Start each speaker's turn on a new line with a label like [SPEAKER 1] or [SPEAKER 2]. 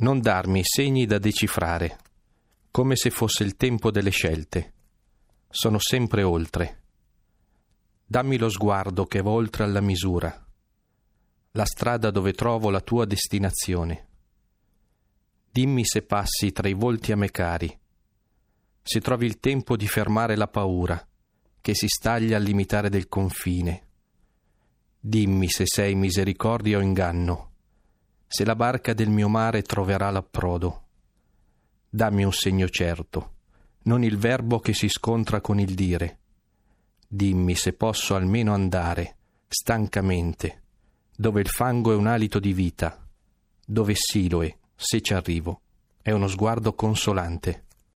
[SPEAKER 1] Non darmi segni da decifrare, come se fosse il tempo delle scelte. Sono sempre oltre. Dammi lo sguardo che va oltre alla misura, la strada dove trovo la tua destinazione. Dimmi se passi tra i volti a me cari, se trovi il tempo di fermare la paura che si staglia al limitare del confine. Dimmi se sei misericordia o inganno, se la barca del mio mare troverà l'approdo. Dammi un segno certo, non il verbo che si scontra con il dire. Dimmi se posso almeno andare, stancamente, dove il fango è un alito di vita, dove Siloe, se ci arrivo, è uno sguardo consolante.